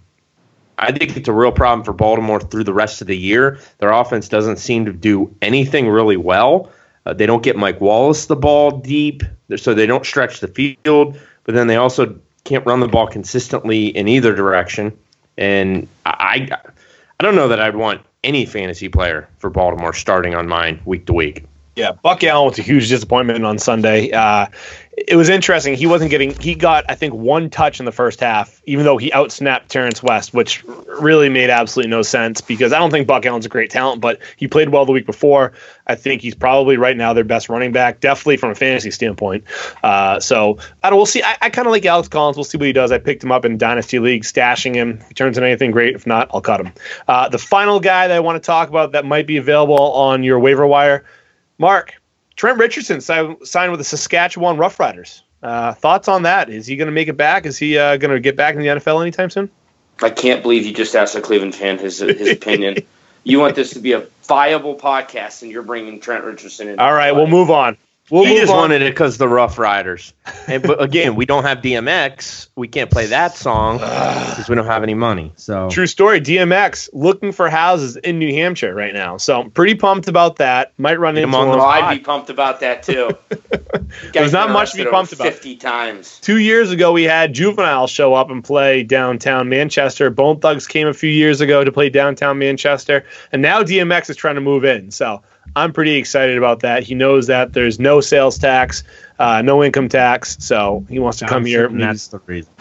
I think it's a real problem for Baltimore through the rest of the year. Their offense doesn't seem to do anything really well. Uh, they don't get Mike Wallace the ball deep, so they don't stretch the field. But then they also can't run the ball consistently in either direction. And I, I, I don't know that I'd want any fantasy player for Baltimore starting on mine week to week. Yeah, Buck Allen was a huge disappointment on Sunday. Uh, it was interesting. He wasn't getting. He got, I think, one touch in the first half, even though he outsnapped Terrence West, which really made absolutely no sense because I don't think Buck Allen's a great talent, but he played well the week before. I think he's probably right now their best running back, definitely from a fantasy standpoint. Uh, so I don't. We'll see. I, I kind of like Alex Collins. We'll see what he does. I picked him up in dynasty league, stashing him. If he turns into anything great, if not, I'll cut him. Uh, the final guy that I want to talk about that might be available on your waiver wire. Mark, Trent Richardson signed with the Saskatchewan Roughriders. Uh, thoughts on that? Is he going to make it back? Is he uh, going to get back in the NFL anytime soon? I can't believe you just asked a Cleveland fan his his opinion. you want this to be a viable podcast, and you're bringing Trent Richardson in. All right, we'll move on. We'll he just on. wanted it because the Rough Riders. And but again, we don't have DMX. We can't play that song because we don't have any money. So True story. DMX looking for houses in New Hampshire right now. So I'm pretty pumped about that. Might run Get him into on him. the Oh. I'd be pumped about that too. There's not much to be pumped about. Fifty times. Two years ago, we had Juvenile show up and play downtown Manchester. Bone Thugs came a few years ago to play downtown Manchester, and now DMX is trying to move in. So I'm pretty excited about that. He knows that there's no sales tax, uh, no income tax, so he wants to come I'm here. certain that's the reason.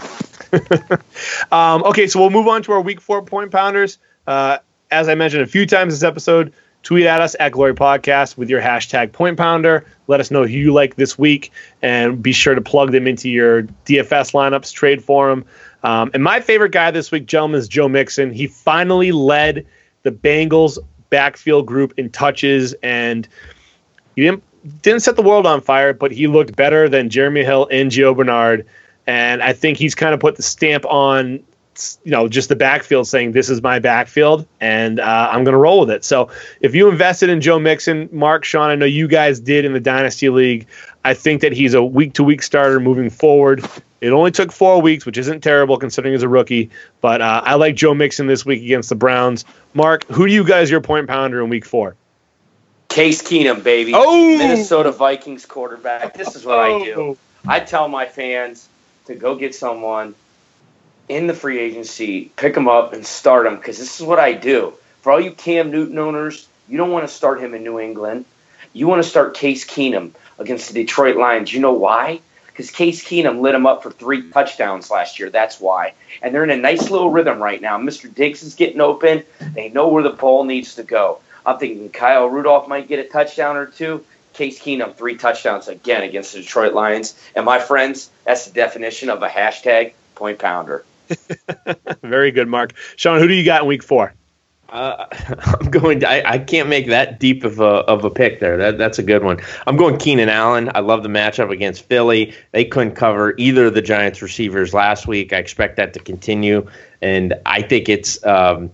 Um, okay, so we'll move on to our week four point pounders. Uh, as I mentioned a few times this episode, tweet at us at Glory Podcast with your hashtag point pounder. Let us know who you like this week, and be sure to plug them into your DFS lineups, trade for them. Um, and my favorite guy this week, gentlemen, is Joe Mixon. He finally led the Bengals backfield group in touches, and he didn't didn't set the world on fire, but he looked better than Jeremy Hill and Gio Bernard. And I think he's kind of put the stamp on, you know, just the backfield saying, this is my backfield and uh, I'm going to roll with it. So if you invested in Joe Mixon, Mark, Sean, I know you guys did in the Dynasty League. I think that he's a week to week starter moving forward. It only took four weeks, which isn't terrible considering he's a rookie. But uh, I like Joe Mixon this week against the Browns. Mark, who do you guys your point pounder in week four? Case Keenum, baby. Oh! Minnesota Vikings quarterback. This is what I Oh. do. I tell my fans to go get someone in the free agency, pick them up, and start them because this is what I do. For all you Cam Newton owners, you don't want to start him in New England. You want to start Case Keenum against the Detroit Lions. You know why? Because Case Keenum lit him up for three touchdowns last year. That's why. And they're in a nice little rhythm right now. Mr. Diggs is getting open. They know where the ball needs to go. I'm thinking Kyle Rudolph might get a touchdown or two. Case Keenum, three touchdowns again against the Detroit Lions. And my friends, that's the definition of a hashtag point pounder. Very good, Mark. Sean, who do you got in week four? Uh, I'm going. To, I, I can't make that deep of a of a pick there. That that's a good one. I'm going Keenan Allen. I love the matchup against Philly. They couldn't cover either of the Giants receivers last week. I expect that to continue, and I think it's um,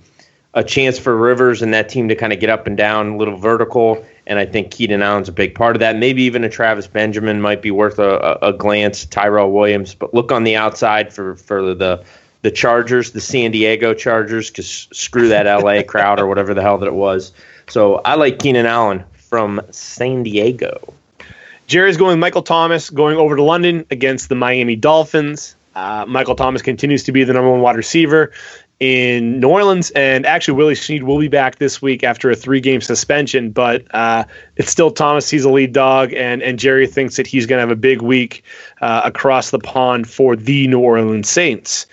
a chance for Rivers and that team to kind of get up and down, a little vertical. And I think Keenan Allen's a big part of that. Maybe even a Travis Benjamin might be worth a, a, a glance. Tyrell Williams, but look on the outside for for the the Chargers, the San Diego Chargers, because screw that LA crowd or whatever the hell that it was. So I like Keenan Allen from San Diego. Jerry's going Michael Thomas going over to London against the Miami Dolphins. Uh, Michael Thomas continues to be the number one wide receiver in New Orleans, and actually Willie Snead will be back this week after a three-game suspension. But uh, it's still Thomas; he's a lead dog, and and Jerry thinks that he's going to have a big week uh, across the pond for the New Orleans Saints.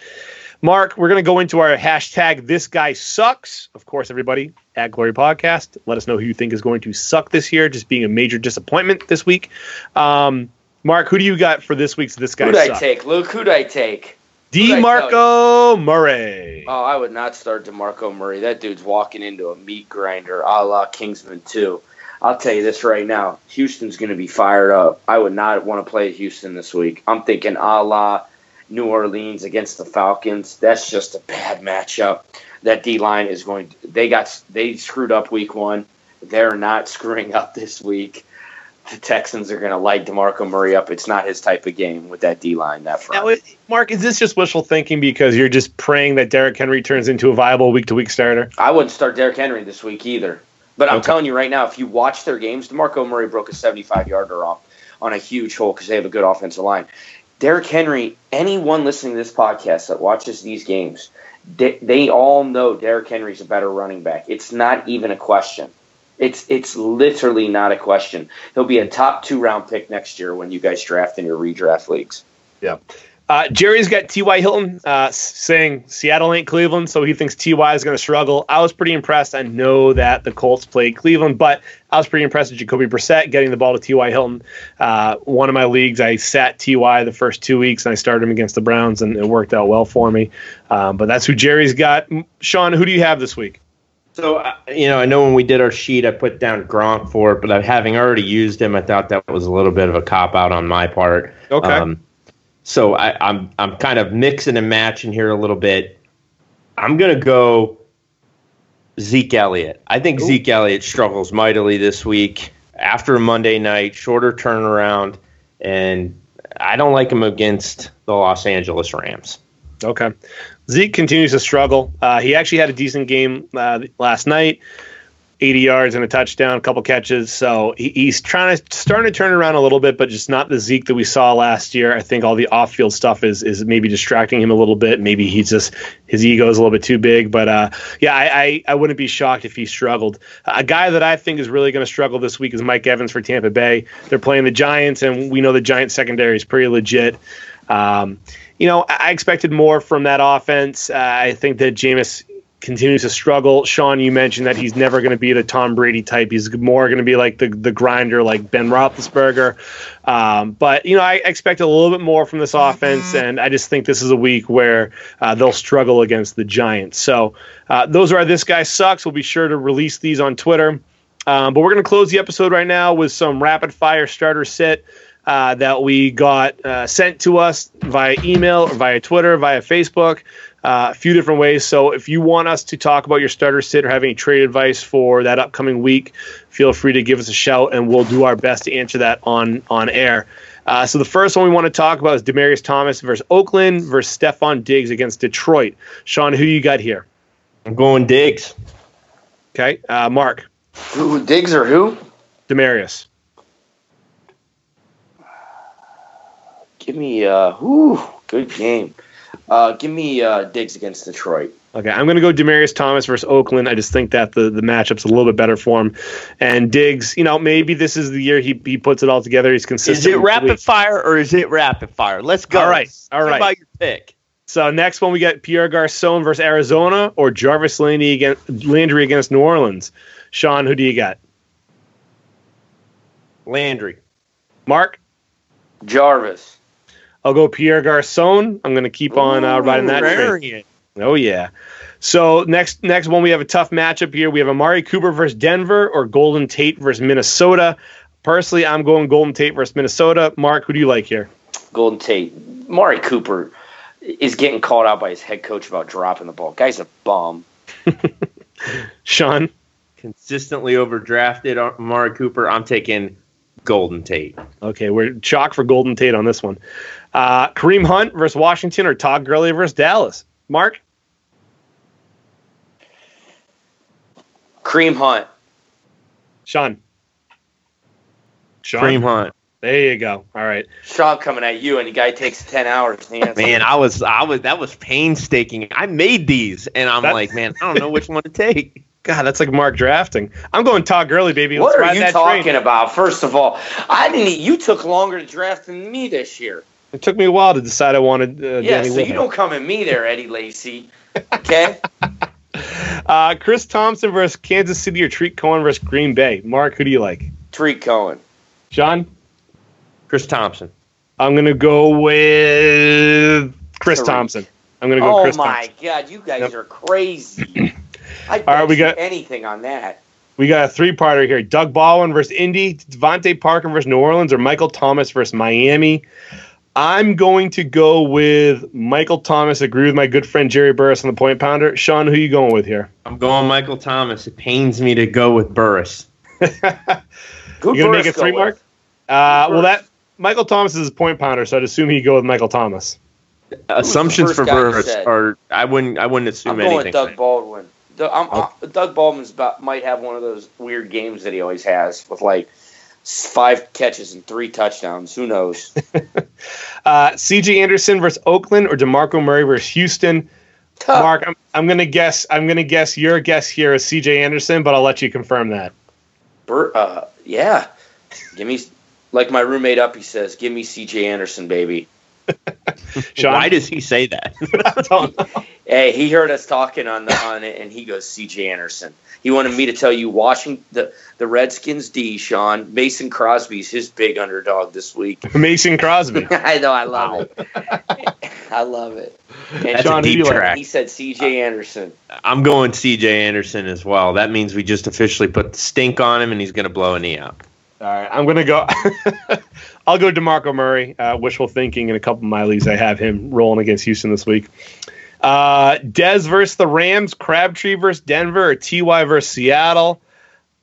Mark, we're going to go into our hashtag This Guy Sucks. Of course, everybody at Glory Podcast, let us know who you think is going to suck this year, just being a major disappointment this week. Um, Mark, who do you got for this week's This Guy Who'd I take? Luke, who'd I take? DeMarco Murray. Oh, I would not start DeMarco Murray. That dude's walking into a meat grinder a la Kingsman 2. I'll tell you this right now. Houston's going to be fired up. I would not want to play Houston this week. I'm thinking a la New Orleans against the Falcons. That's just a bad matchup. That D line is going. To, they got they screwed up week one. They're not screwing up this week. The Texans are going to light Demarco Murray up. It's not his type of game with that D line. That front. Now, Mark, is this just wishful thinking because you're just praying that Derrick Henry turns into a viable week to week starter? I wouldn't start Derrick Henry this week either. But I'm Okay. telling you right now, if you watch their games, DeMarco Murray broke a 75 yarder off on a huge hole because they have a good offensive line. Derrick Henry, anyone listening to this podcast that watches these games, they, they all know Derrick Henry's a better running back. It's not even a question. It's it's literally not a question. He'll be a top two round pick next year when you guys draft in your redraft leagues. Yeah. Uh, Jerry's got T.Y. Hilton uh, saying Seattle ain't Cleveland, so he thinks T.Y. is going to struggle. I was pretty impressed. I know that the Colts played Cleveland, but I was pretty impressed with Jacoby Brissett getting the ball to T.Y. Hilton. Uh, one of my leagues, I sat T.Y. the first two weeks, and I started him against the Browns, and it worked out well for me. Um, but that's who Jerry's got. Sean, who do you have this week? So uh, you know, I know when we did our sheet, I put down Gronk for it, but having already used him, I thought that was a little bit of a cop out on my part. Okay. Um, so I, I'm I'm kind of mixing and matching here a little bit. I'm going to go Zeke Elliott. I think Ooh. Zeke Elliott struggles mightily this week after a Monday night, shorter turnaround, and I don't like him against the Los Angeles Rams. Okay. Zeke continues to struggle. Uh, he actually had a decent game uh, last night. 80 yards and a touchdown, a couple catches. So he, he's trying to starting to turn around a little bit, but just not the Zeke that we saw last year. I think all the off-field stuff is is maybe distracting him a little bit. Maybe he's just his ego is a little bit too big. But uh, yeah, I, I, I wouldn't be shocked if he struggled. A guy that I think is really going to struggle this week is Mike Evans for Tampa Bay. They're playing the Giants, and we know the Giants secondary is pretty legit. Um, you know, I expected more from that offense. Uh, I think that Jameis continues to struggle. Sean, you mentioned that he's never going to be the Tom Brady type. He's more going to be like the the grinder, like Ben Roethlisberger. Um, but you know, I expect a little bit more from this offense, mm-hmm. and I just think this is a week where uh, they'll struggle against the Giants. So uh, those are this guy sucks. We'll be sure to release these on Twitter. Um, but we're going to close the episode right now with some rapid fire starter sit. Uh, that we got uh, sent to us via email or via Twitter, via Facebook uh, a few different ways. So if you want us to talk about your starter sit or have any trade advice for that upcoming week, feel free to give us a shout, and we'll do our best to answer that on on air. Uh, so the first one we want to talk about is Demaryius Thomas versus Oakland versus Stefon Diggs against Detroit. Sean, who you got here? I'm going Diggs. Okay, uh, Mark. Who Diggs or who? Demaryius. Give me uh, whoo, good game. Uh, give me uh, Diggs against Detroit. Okay, I'm going to go Demaryius Thomas versus Oakland. I just think that the, the matchup's a little bit better for him. And Diggs, you know, maybe this is the year he, he puts it all together. He's consistent. Is it rapid fire or is it rapid fire? Let's go. All right. All right. about your pick. So next one we got Pierre Garcon versus Arizona or Jarvis Landry against, Landry against New Orleans. Sean, who do you got? Landry. Mark? Jarvis. I'll go Pierre Garcon. I'm going to keep on uh, riding that train. Oh yeah. So next next one we have a tough matchup here. We have Amari Cooper versus Denver or Golden Tate versus Minnesota. Personally, I'm going Golden Tate versus Minnesota. Mark, who do you like here? Golden Tate. Amari Cooper is getting called out by his head coach about dropping the ball. Guy's a bum. Sean, consistently overdrafted Amari Cooper. I'm taking Golden Tate. Okay, we're chalk for Golden Tate on this one. Uh, Kareem Hunt versus Washington or Todd Gurley versus Dallas? Mark? Kareem Hunt. Sean. Sean. Kareem Hunt. There you go. All right. Sean coming at you, and the guy takes ten hours. Man, I was, I was, that was painstaking. I made these, and I'm like, man, I don't know which one to take. God, that's like Mark drafting. I'm going Todd Gurley, baby. Let's what are you talking train. about? First of all, I didn't. You took longer to draft than me this year. It took me a while to decide I wanted. Uh, yeah, Danny so you don't come at me there, Eddie Lacy. Okay. uh, Chris Thompson versus Kansas City or Tarik Cohen versus Green Bay. Mark, who do you like? Tarik Cohen. John. Chris Thompson. I'm gonna go with Chris Tariq. Thompson. I'm gonna go. Oh Chris Thompson. Oh, my Thompson. God, you guys yep. are crazy. I All right, we got anything on that. We got a three-parter here: Doug Baldwin versus Indy, DeVante Parker versus New Orleans, or Michael Thomas versus Miami. I'm going to go with Michael Thomas. Agree with my good friend Jerry Burris on the point pounder. Sean, who are you going with here? I'm going Michael Thomas. It pains me to go with Burris. you gonna make it three mark? Uh, well, that Michael Thomas is a point pounder, so I'd assume he'd go with Michael Thomas. Assumptions for Burris are I wouldn't I wouldn't assume I'm going anything. With Doug Baldwin. I'm, I'm, Doug Baldwin's about, might have one of those weird games that he always has with like five catches and three touchdowns. Who knows? uh, CJ Anderson versus Oakland or DeMarco Murray versus Houston. Mark, I'm, I'm gonna guess. I'm gonna guess your guess here is CJ Anderson, but I'll let you confirm that. Bert, uh, yeah, give me like my roommate up. He says, "Give me CJ Anderson, baby." Sean? Why does he say that? hey, he heard us talking on the on it, and he goes, "CJ Anderson." He wanted me to tell you Washington the, the Redskins D, Sean. Mason Crosby's his big underdog this week. Mason Crosby. I know, I love wow. it. I love it. And That's Sean, a deep track. He said CJ Anderson. I'm going CJ Anderson as well. That means we just officially put the stink on him and he's gonna blow a knee out. All right, I'm gonna go. I'll go Demarco Murray. Uh, wishful thinking in a couple of my leagues. I have him rolling against Houston this week. Uh, Dez versus the Rams, Crabtree versus Denver, or Ty versus Seattle.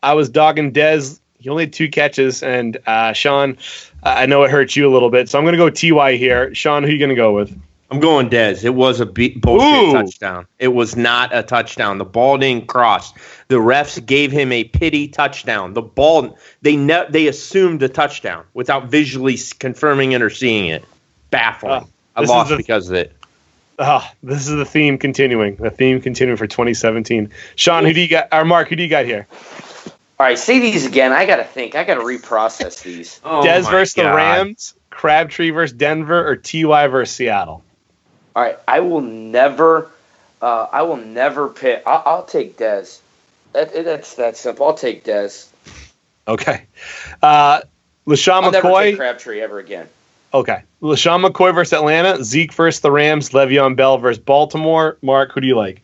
I was dogging Dez. He only had two catches, and uh, Sean, I know it hurts you a little bit, so I'm going to go Ty here. Sean, who are you going to go with? I'm going Dez. It was a be- bullshit Ooh. touchdown. It was not a touchdown. The ball didn't cross. The refs gave him a pity touchdown. The ball they ne- they assumed a touchdown without visually confirming it or seeing it. Baffling. Uh, I lost the- because of it. Ah, this is the theme continuing. The theme continuing for 2017. Sean, who do you got? Or Mark, who do you got here? All right, say these again. I got to think. I got to reprocess these. Oh Dez my versus the Rams, Crabtree versus Denver, or Ty versus Seattle? All right, I will never, uh, I will never pick. I'll, I'll take Dez. That, that's that simple. I'll take Dez. Okay. Uh, LeSean I'll never take McCoy. Crabtree ever again. Okay. LeSean McCoy versus Atlanta, Zeke versus the Rams, Le'Veon Bell versus Baltimore. Mark, who do you like?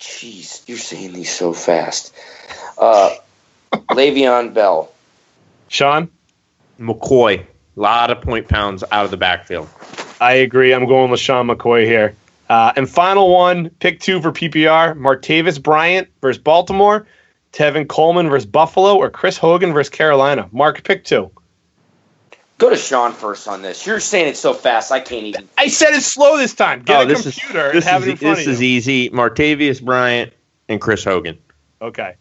Jeez, you're saying these so fast. Uh, Le'Veon Bell. Sean? McCoy. A lot of point pounds out of the backfield. I agree. I'm going with LeSean McCoy here. Uh, and final one, pick two for PPR: Martavis Bryant versus Baltimore, Tevin Coleman versus Buffalo, or Chris Hogan versus Carolina. Mark, pick two. Go to Sean first on this. You're saying it so fast, I can't even. I said it slow this time. Get oh, a this computer is this and have is it in front this of is you. easy. Martavis Bryant and Chris Hogan. Okay.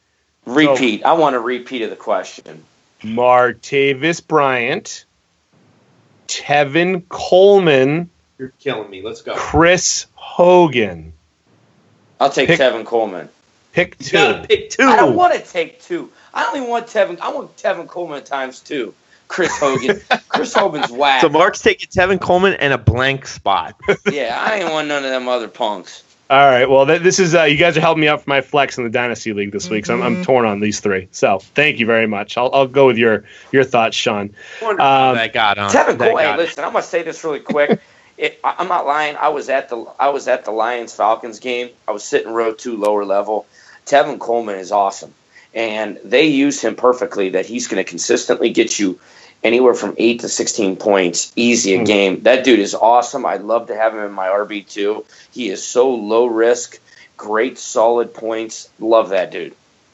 Repeat. I want a repeat of the question. Martavis Bryant, Tevin Coleman, You're killing me. Let's go. Chris Hogan. I'll take Pick- Tevin Coleman. Pick You two. gotta pick two. I don't want to take two. I don't even want Tevin. I want Tevin Coleman times two. Chris Hogan. Chris Hogan's whack. So Mark's taking Tevin Coleman and a blank spot. yeah, I ain't want none of them other punks. All right. Well, th- this is uh, you guys are helping me out for my flex in the dynasty league this week, so I'm, I'm torn on these three. So thank you very much. I'll, I'll go with your your thoughts, Sean. Um, that got on. Tevin Coleman. Hey, listen, I'm gonna say this really quick. It, I, I'm not lying. I was at the I was at the Lions Falcons game. I was sitting row two, lower level. Tevin Coleman is awesome, and they use him perfectly. That he's going to consistently get you anywhere from eight to sixteen points, easy a Mhm. game. That dude is awesome. I'd love to have him in my RB two. He is so low risk, great solid points. Love that dude.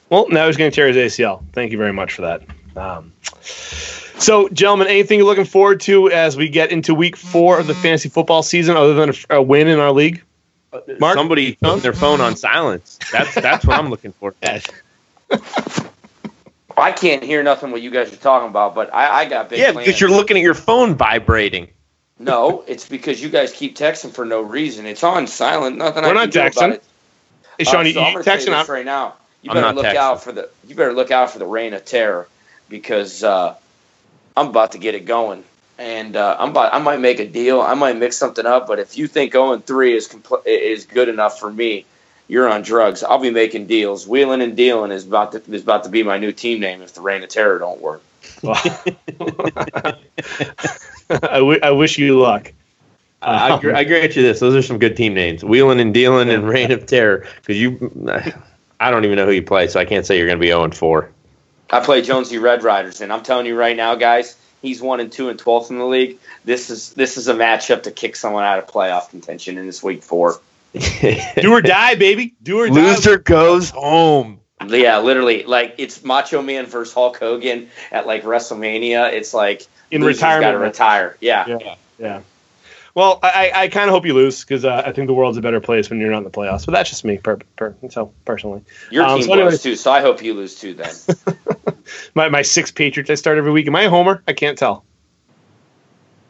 Well, now he's going to tear his ACL. Thank you very much for that. Um, so, gentlemen, anything you're looking forward to as we get into week four of the fantasy football season, other than a, a win in our league? Mark? Somebody putting their phone on silence. That's that's what I'm looking for. I can't hear nothing what you guys are talking about, but I, I got big Yeah, plans. because you're looking at your phone vibrating. No, it's because you guys keep texting for no reason. It's on silent. Nothing I We're can not do texting. about it. Hey, Sean, Uh, you, so I'm you texting this out? right now. You I'm better not look texting. out for the. You better look out for the reign of terror, because uh, I'm about to get it going, and uh, I'm about. I might make a deal. I might mix something up. But if you think 0 3 is compl- is good enough for me, you're on drugs. I'll be making deals. Wheeling and dealing is about to is about to be my new team name if the reign of terror don't work. I, w- I wish you luck. I, I, gr- I grant you this. Those are some good team names: Wheeling and Dealing and Reign of Terror. Because you, I don't even know who you play, so I can't say you're going to be 0 4. I play Jonesy Red Riders, and I'm telling you right now, guys, he's one and two and twelfth in the league. This is this is a matchup to kick someone out of playoff contention in this week four. Do or die, baby. Do or die. Loser goes home. Yeah, literally, like it's Macho Man versus Hulk Hogan at like WrestleMania. It's like In retirement. Got to retire. Yeah. Yeah, yeah. Well, I, I kind of hope you lose because uh, I think the world's a better place when you're not in the playoffs. But that's just me, per, per, so personally. your Um, team so anyways- blows too, so I hope you lose too. Then My my six Patriots I start every week. Am I a homer? I can't tell.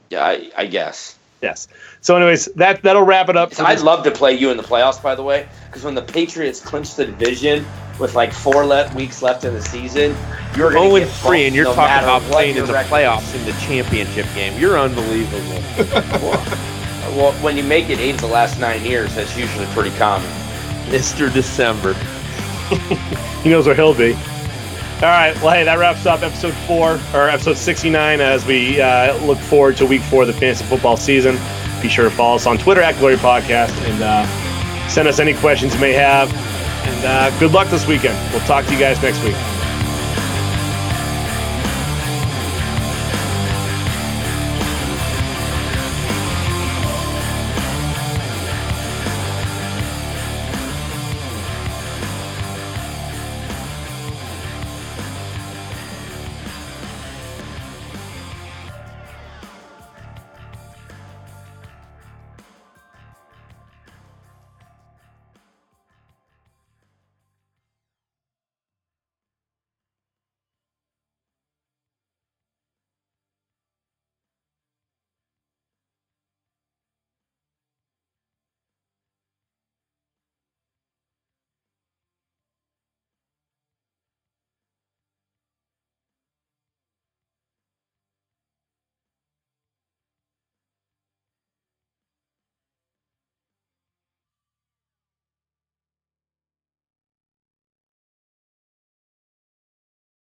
yeah, I, I guess. Yes. So, anyways, that that'll wrap it up. for I'd this- love to play you in the playoffs, by the way, because when the Patriots clinch the division with like four le- weeks left in the season, you're going 0 to get 3, and you're no talking about playing in the record playoffs in the championship game. You're unbelievable. Well, when you make it eight of the last nine years, that's usually pretty common. Mr. December. He knows where he'll be. All right. Well, hey, that wraps up episode four or episode 69 as we uh, look forward to week four of the fantasy football season. Be sure to follow us on Twitter at Glory Podcast and uh, send us any questions you may have. And uh, good luck this weekend. We'll talk to you guys next week.